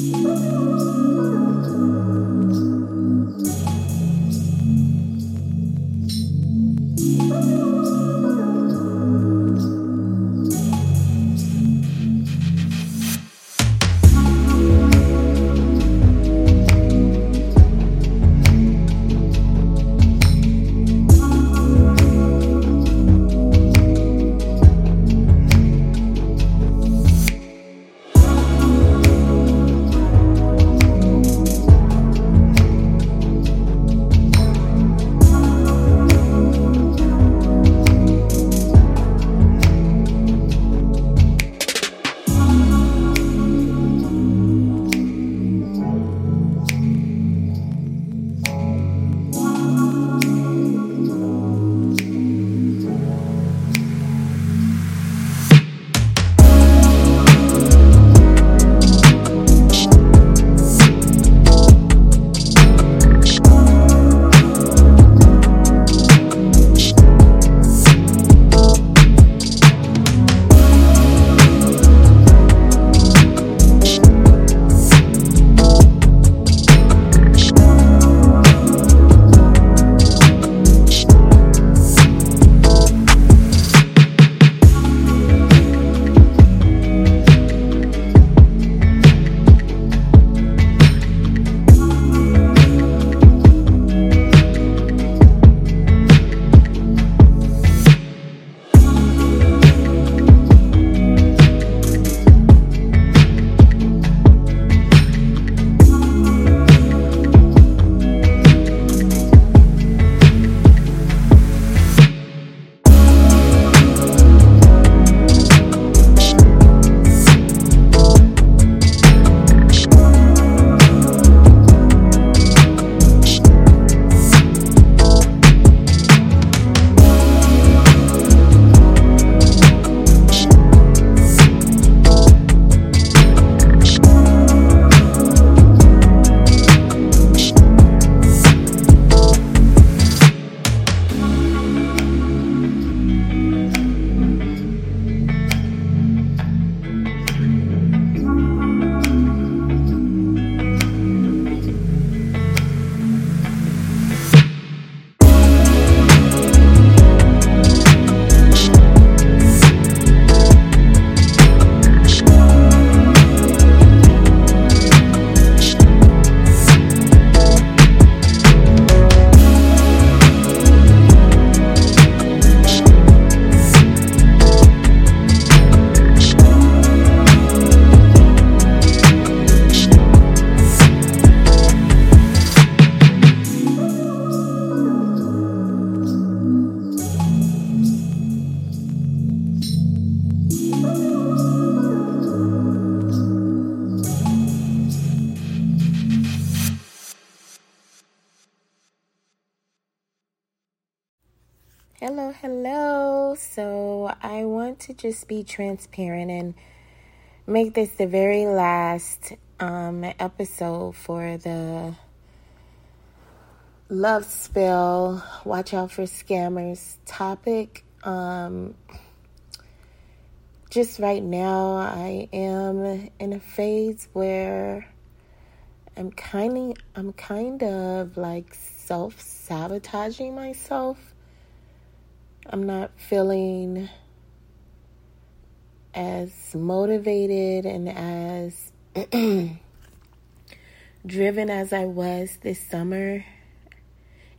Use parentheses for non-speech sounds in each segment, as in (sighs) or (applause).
Música just be transparent and make this the very last um, episode for the love spell. Watch out for scammers topic. Um, just right now, I am in a phase where I'm kind of, I'm kind of like self sabotaging myself I'm not feeling as motivated and as (clears throat) driven as I was this summer.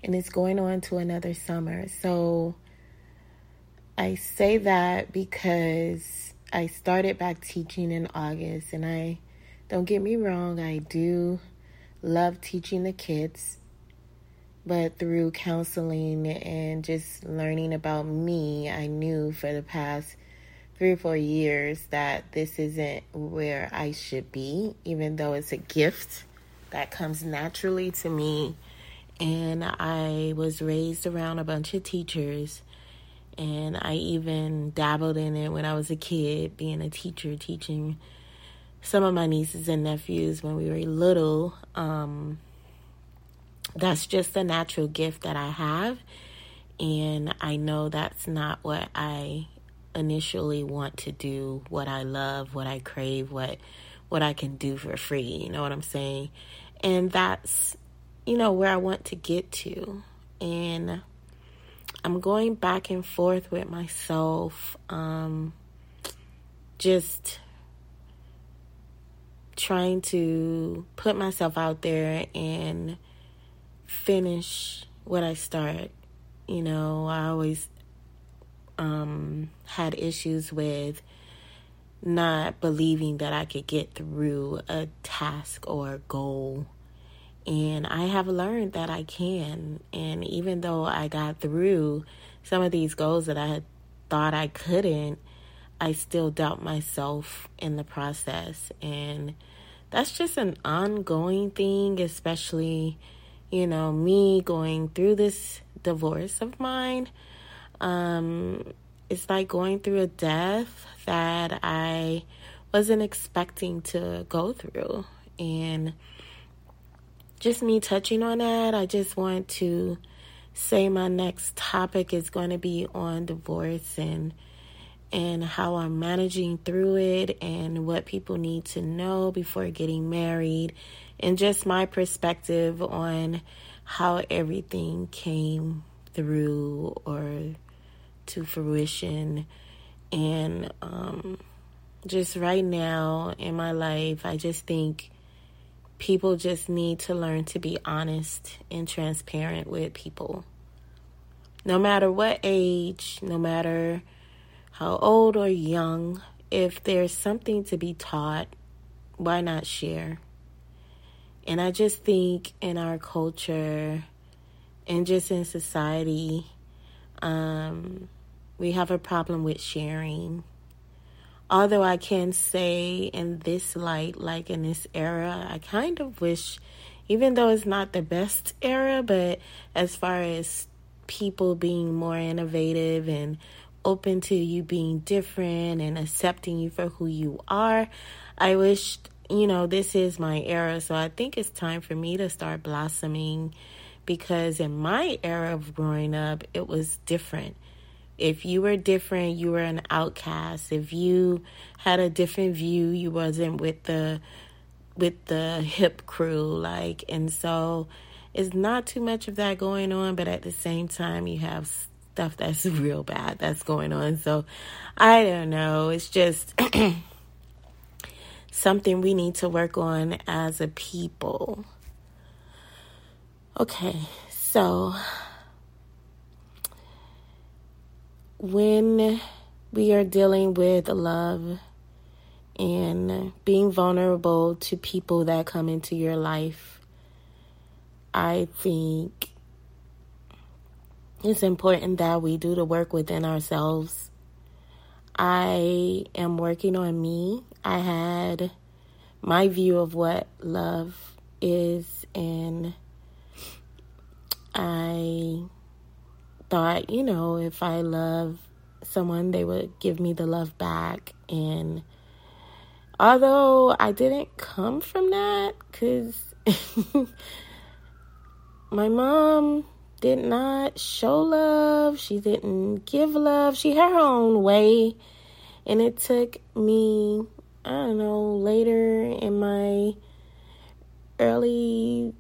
And it's going on to another summer. So I say that because I started back teaching in August. And I don't get me wrong, I do love teaching the kids but through counseling and just learning about me, I knew for the past three or four years that this isn't where I should be, even though it's a gift that comes naturally to me. And I was raised around a bunch of teachers, and I even dabbled in it when I was a kid, being a teacher, teaching some of my nieces and nephews when we were little. Um, that's just a natural gift that I have. And I know that's not what I initially want to do, what I love, what I crave, what what I can do for free. You know what I'm saying? And that's, you know, where I want to get to. And I'm going back and forth with myself, um, just trying to put myself out there and finish what I start. You know, I always um, had issues with not believing that I could get through a task or a goal. And I have learned that I can. And even though I got through some of these goals that I thought I couldn't, I still doubt myself in the process. And that's just an ongoing thing, especially, you know, me going through this divorce of mine. Um, it's like going through a death that I wasn't expecting to go through. And just me touching on that, I just want to say my next topic is going to be on divorce and and how I'm managing through it and what people need to know before getting married and just my perspective on how everything came through or to fruition and um, just right now in my life I just think people just need to learn to be honest and transparent with people. No matter what age, no matter how old or young, if there's something to be taught, why not share? And I just think in our culture and just in society, um, we have a problem with sharing although I can say in this light, like in this era, I kind of wish, even though it's not the best era, but as far as people being more innovative and open to you being different and accepting you for who you are, I wish, you know, this is my era. So I think it's time for me to start blossoming because in my era of growing up, it was different if you were different, you were an outcast. If you had a different view, you wasn't with the with the hip crew like and so it's not too much of that going on, but at the same time you have stuff that's (laughs) real bad that's going on. So I don't know. It's just (clears throat) something we need to work on as a people. Okay, so when we are dealing with love and being vulnerable to people that come into your life, I think it's important that we do the work within ourselves. I am working on me. I had my view of what love is, and I thought, you know, if I love someone, they would give me the love back. And although I didn't come from that, because (laughs) my mom did not show love, she didn't give love, she had her own way. And it took me, I don't know, later in my early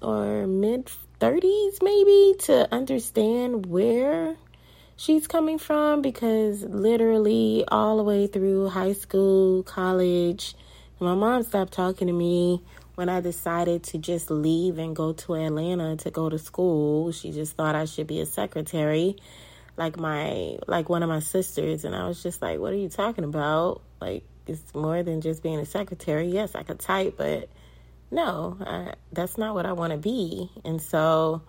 or mid 30s maybe to understand where she's coming from because literally all the way through high school, college, my mom stopped talking to me when I decided to just leave and go to Atlanta to go to school. She just thought I should be a secretary like my like one of my sisters and I was just like, "What are you talking about?" Like it's more than just being a secretary. Yes, I could type, but no, I, that's not what I want to be. And so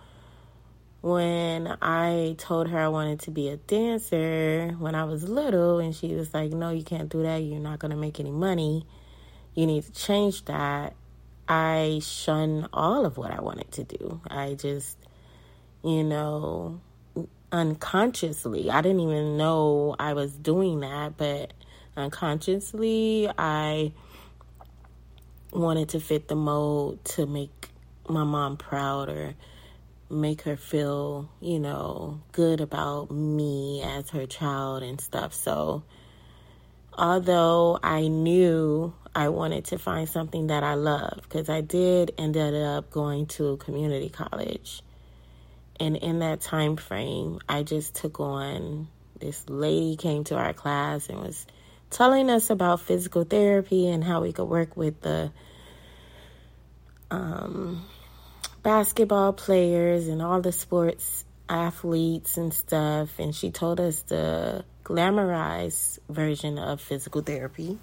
when I told her I wanted to be a dancer when I was little, and she was like, No, you can't do that. You're not going to make any money. You need to change that. I shun all of what I wanted to do. I just, you know, unconsciously, I didn't even know I was doing that, but unconsciously, I wanted to fit the mold to make my mom proud or make her feel, you know, good about me as her child and stuff. So, although I knew I wanted to find something that I love because I did ended up going to community college. And in that time frame, I just took on this lady came to our class and was telling us about physical therapy and how we could work with the um, basketball players and all the sports athletes and stuff. And she told us the glamorized version of physical therapy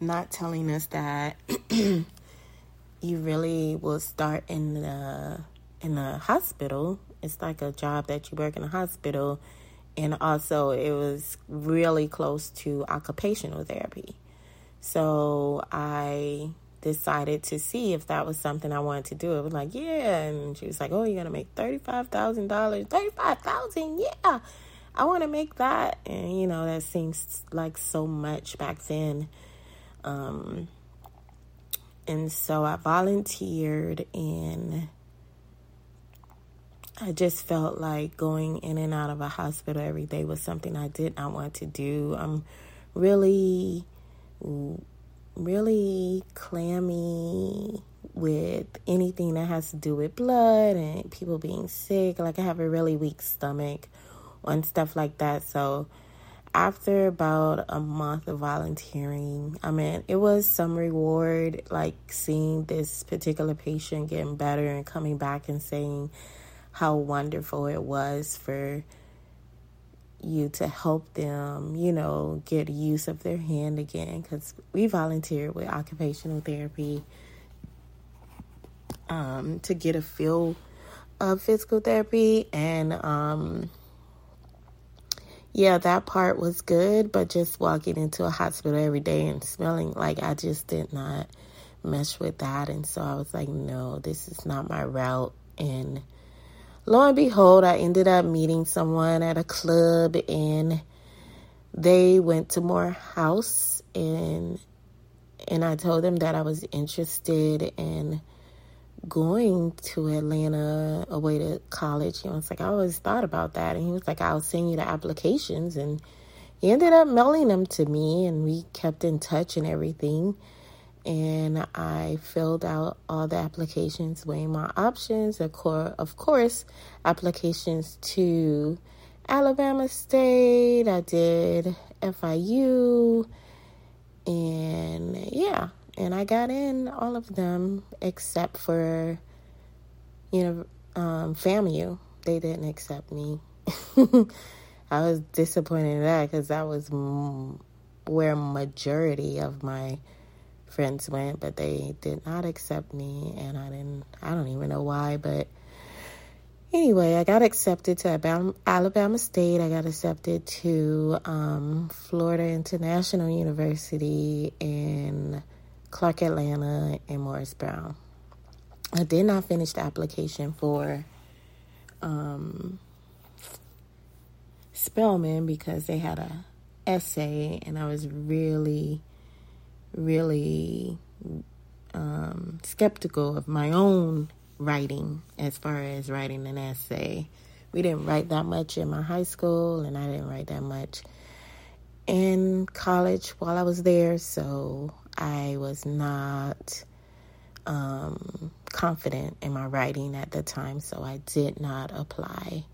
not telling us that (clears throat) you really will start in the in the hospital. It's like a job that you work in a hospital, and also it was really close to occupational therapy. So I decided to see if that was something I wanted to do. It was like, yeah, and she was like, oh, you're gonna make thirty five thousand dollars. Thirty five thousand, yeah. I want to make that, and you know that seems like so much back then um, and so I volunteered and I just felt like going in and out of a hospital every day was something I did not want to do. I'm really, really clammy with anything that has to do with blood and people being sick. Like I have a really weak stomach on stuff like that. So after about a month of volunteering, I mean, it was some reward, like seeing this particular patient getting better and coming back and saying how wonderful it was for you to help them, you know, get use of their hand again. Because we volunteered with occupational therapy um, to get a feel of physical therapy and, um, yeah, that part was good, but just walking into a hospital every day and smelling like I just did not mesh with that. And so I was like, no, this is not my route. And lo and behold, I ended up meeting someone at a club and they went to Morehouse and and I told them that I was interested in going to Atlanta away to college. You know, it's like I always thought about that. And he was like, I'll send you the applications. And he ended up mailing them to me, and we kept in touch and everything. And I filled out all the applications, weighing my options. Of course, of course, applications to Alabama State. I did FIU. And yeah, and I got in all of them except for, you know, um, FAMU. They didn't accept me. (laughs) I was disappointed in that because that was m- where majority of my friends went, but they did not accept me, and I didn't. I don't even know why, but anyway, I got accepted to Alabama State. I got accepted to um, Florida International University in Clark Atlanta, and Morris Brown. I did not finish the application for um, Spelman because they had a essay, and I was really, really um, skeptical of my own writing as far as writing an essay. We didn't write that much in my high school, and I didn't write that much in college while I was there, so I was not um, confident in my writing at the time, so I did not apply,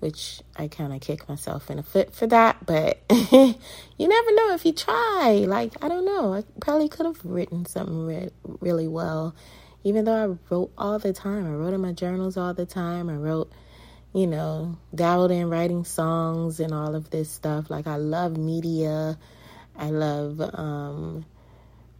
which I kind of kick myself in the foot for that. But (laughs) you never know if you try. Like, I don't know. I probably could have written something re- really well, even though I wrote all the time. I wrote in my journals all the time. I wrote you know, dabbled in writing songs and all of this stuff. Like I love media. I love um,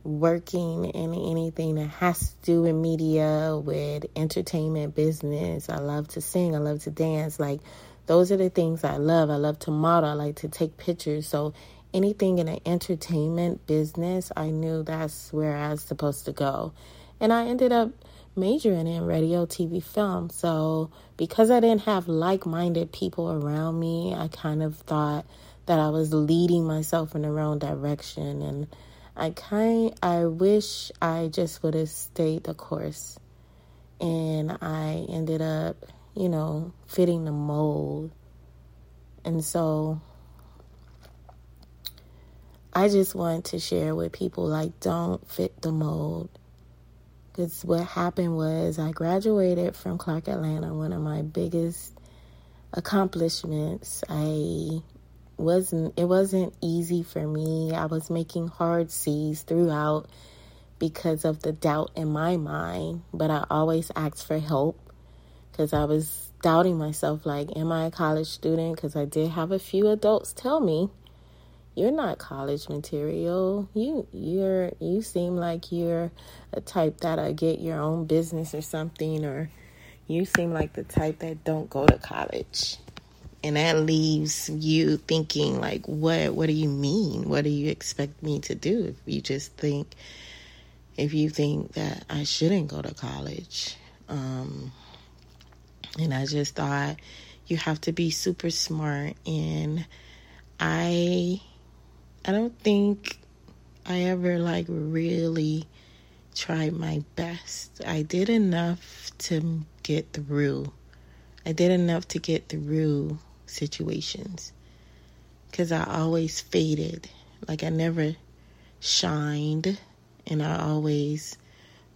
working in anything that has to do with media, with entertainment business. I love to sing, I love to dance. Like, those are the things I love. I love to model, I like to take pictures. So, anything in an entertainment business, I knew that's where I was supposed to go. And I ended up majoring in radio, TV, film. So, because I didn't have like minded people around me, I kind of thought that I was leading myself in the wrong direction. And I kind I wish I just would have stayed the course. And I ended up, you know, fitting the mold. And so I just want to share with people like, don't fit the mold. Because what happened was I graduated from Clark Atlanta, one of my biggest accomplishments. I wasn't it wasn't easy for me. I was making hard C's throughout because of the doubt in my mind, but I always asked for help because I was doubting myself like am I a college student because I did have a few adults tell me you're not college material. You you're you seem like you're a type that'll get your own business or something or you seem like the type that don't go to college. And that leaves you thinking like what what do you mean? What do you expect me to do if you just think if you think that I shouldn't go to college? Um and I just thought you have to be super smart and I I don't think I ever like really tried my best. I did enough to get through. I did enough to get through situations because I always faded. Like I never shined, and I always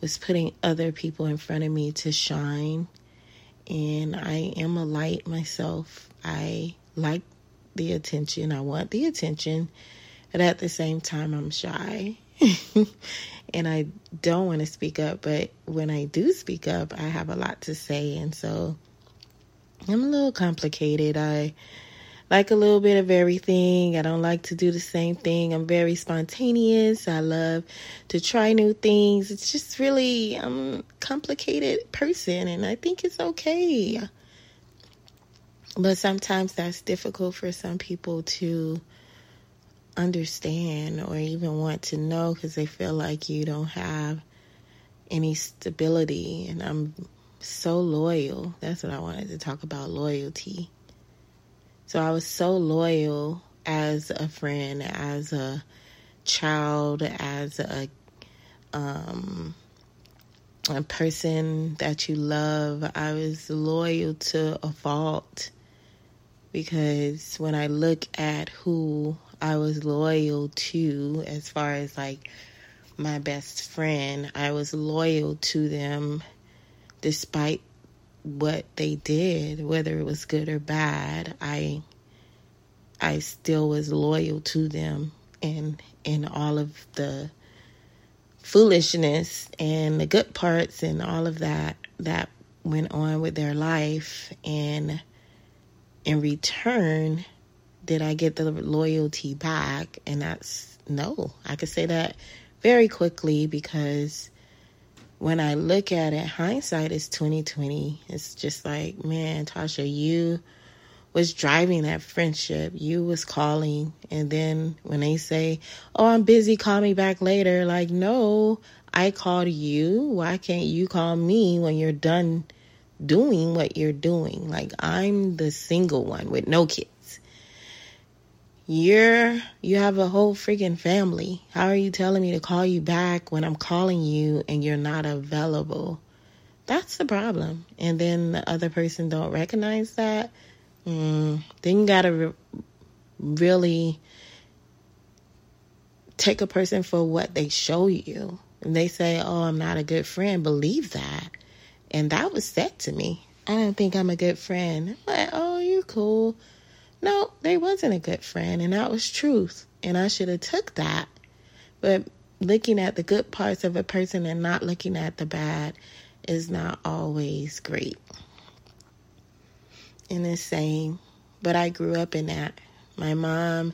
was putting other people in front of me to shine. And I am a light myself. I like the attention, I want the attention but at the same time, I'm shy. (laughs) and I don't want to speak up, but when I do speak up, I have a lot to say. And so I'm a little complicated. I like a little bit of everything. I don't like to do the same thing. I'm very spontaneous. I love to try new things. It's just really I'm a complicated person and I think it's okay. But sometimes that's difficult for some people to understand or even want to know because they feel like you don't have any stability. And I'm so loyal. That's what I wanted to talk about loyalty. So I was so loyal as a friend, as a child, as a um, a person that you love. I was loyal to a fault because when I look at who I was loyal to as far as like my best friend. I was loyal to them despite what they did, whether it was good or bad. I I still was loyal to them and in all of the foolishness and the good parts and all of that that went on with their life and in return did I get the loyalty back? And that's no. I could say that very quickly because when I look at it, hindsight is 2020. It's just like, man, Tasha, you was driving that friendship. You was calling. And then when they say, Oh, I'm busy, call me back later, like, no, I called you. Why can't you call me when you're done doing what you're doing? Like, I'm the single one with no kids you're you have a whole freaking family. How are you telling me to call you back when I'm calling you and you're not available? That's the problem. And then the other person don't recognize that. Mm, then you gotta re- really take a person for what they show you. And they say, "Oh, I'm not a good friend." Believe that. And that was said to me. I don't think I'm a good friend. I'm like, "Oh, you're cool." No, they wasn't a good friend, and that was truth. And I should have took that. But looking at the good parts of a person and not looking at the bad is not always great. And the same, but I grew up in that. My mom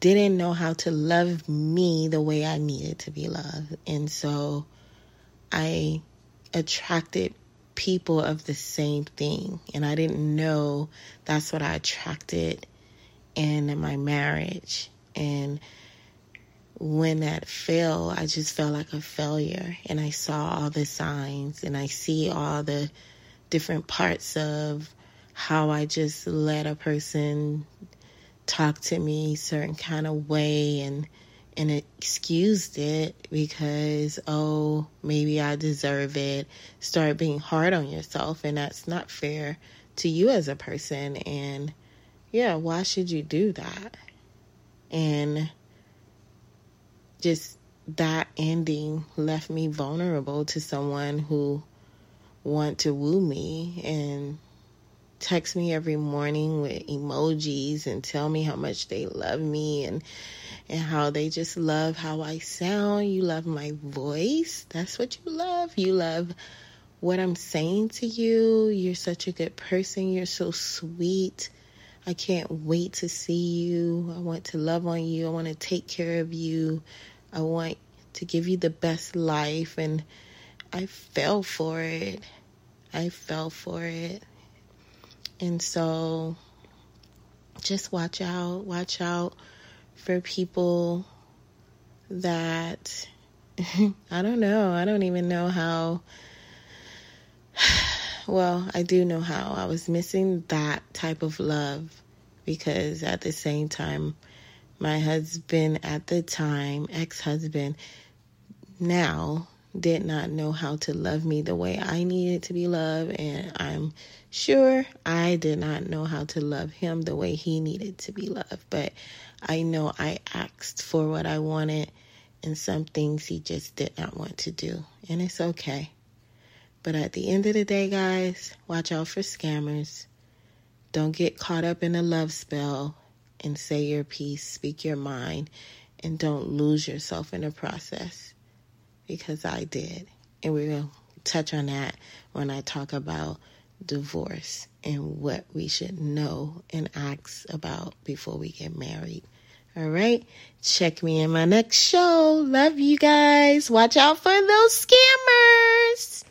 didn't know how to love me the way I needed to be loved. And so I attracted people of the same thing. And I didn't know that's what I attracted in my marriage. And when that fell, I just felt like a failure. And I saw all the signs and I see all the different parts of how I just let a person talk to me certain kind of way and and excused it because, oh, maybe I deserve it. Start being hard on yourself, and that's not fair to you as a person. And yeah, why should you do that? And just that ending left me vulnerable to someone who want to woo me and text me every morning with emojis and tell me how much they love me and and how they just love how I sound. You love my voice. That's what you love. You love what I'm saying to you. You're such a good person. You're so sweet. I can't wait to see you. I want to love on you. I want to take care of you. I want to give you the best life. And I fell for it. I fell for it. And so just watch out. Watch out for people that (laughs) I don't know. I don't even know how. (sighs) Well, I do know how. I was missing that type of love because at the same time, my husband at the time, ex husband, now did not know how to love me the way I needed to be loved. And I'm sure I did not know how to love him the way he needed to be loved. But I know I asked for what I wanted, and some things he just did not want to do. And it's okay. But at the end of the day, guys, watch out for scammers. Don't get caught up in a love spell and say your piece, speak your mind, and don't lose yourself in the process because I did. And we will touch on that when I talk about divorce and what we should know and ask about before we get married. All right. Check me in my next show. Love you guys. Watch out for those scammers.